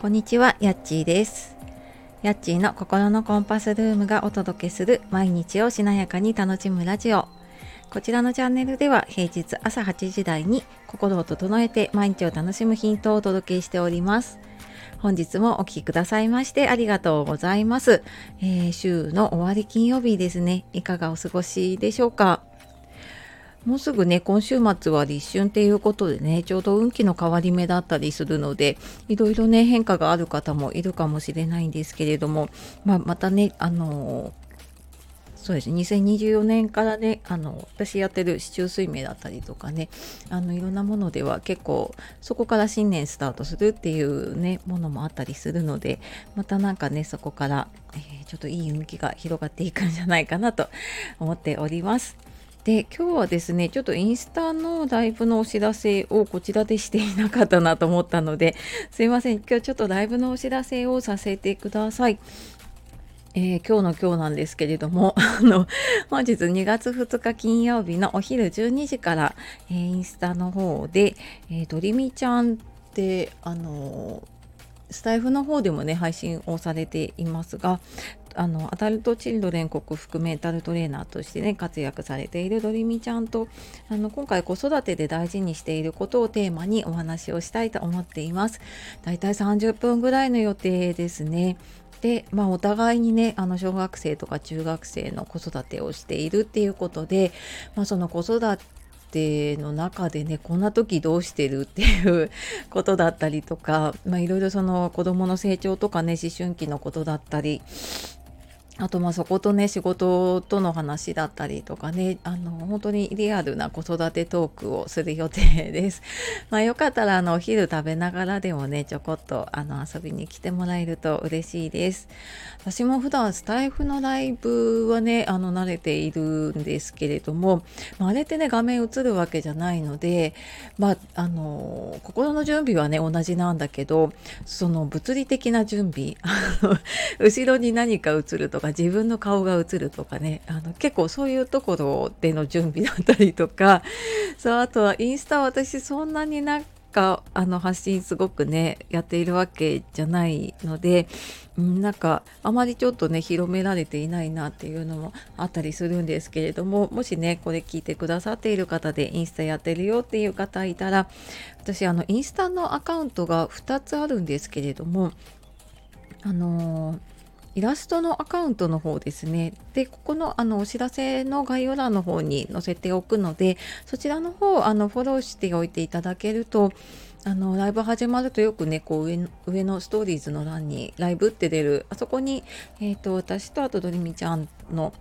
こんにちは、やっちーです。やっちーの心のコンパスルームがお届けする毎日をしなやかに楽しむラジオ。こちらのチャンネルでは平日朝8時台に心を整えて毎日を楽しむヒントをお届けしております。本日もお聴きくださいましてありがとうございます。えー週の終わり金曜日ですね。いかがお過ごしでしょうか？もうすぐね、今週末は立春っていうことでね、ちょうど運気の変わり目だったりするので、いろいろね、変化がある方もいるかもしれないんですけれども、まあ、またね、あのーそうですね、2024年からね、あの、私やってる市中水明だったりとかね、あの、いろんなものでは結構、そこから新年スタートするっていうね、ものもあったりするので、またなんかね、そこから、えーちょっといい運気が広がっていくんじゃないかなと思っております。で今日はですねちょっとインスタのライブのお知らせをこちらでしていなかったなと思ったのですいません今日ちょっとライブのお知らせをさせてください。えー今日の今日なんですけれども あの本日2月2日金曜日のお昼12時から、えーインスタの方で、えー、ドリミちゃんってあのスタイフの方でもね配信をされていますがあのアダルトチルドレン克服メンタルトレーナーとしてね活躍されているドリミちゃんとあの今回子育てで大事にしていることをテーマにお話をしたいと思っています。だいたい30分ぐらいの予定ですね。でまあお互いにねあの小学生とか中学生の子育てをしているっていうことで、まあ、その子育ての中でねこんな時どうしてるっていうことだったりとか、いろいろその子どもの成長とかね思春期のことだったりあとまあそことね仕事との話だったりとかねあの本当にリアルな子育てトークをする予定です。まあよかったらあのお昼食べながらでもねちょこっとあの遊びに来てもらえると嬉しいです。私も普段スタイフのライブはねあの慣れているんですけれども、まあ、あれってね画面映るわけじゃないのでまああの心の準備はね同じなんだけどその物理的な準備後ろに何か映るとか自分の顔が映るとかね。あの結構そういうところでの準備だったりとか。そうあとはインスタ私そんなになんかあの発信すごくねやっているわけじゃないのでなんかあまりちょっとね広められていないなっていうのもあったりするんですけれどももしねこれ聞いてくださっている方でインスタやってるよっていう方いたら私あのインスタのアカウントが2つあるんですけれどもあのーイラストのアカウントの方ですね。で、ここのあのお知らせの概要欄の方に載せておくので、そちらの方あのフォローしておいていただけると、あのライブ始まるとよくね、こう上の上のストーリーズの欄にライブって出る、あそこに、えー、と私とあとドリミちゃんの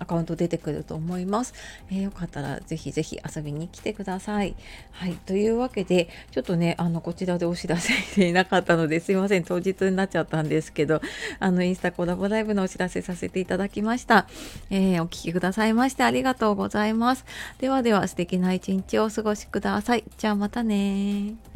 アカウント出てくると思います。えーよかったらぜひぜひ遊びに来てください。はい。というわけで、ちょっとね、あの、こちらでお知らせしていなかったのですいません。当日になっちゃったんですけど、あの、インスタコラボライブのお知らせさせていただきました。えーお聞きくださいましてありがとうございます。ではでは素敵な一日をお過ごしください。じゃあまたね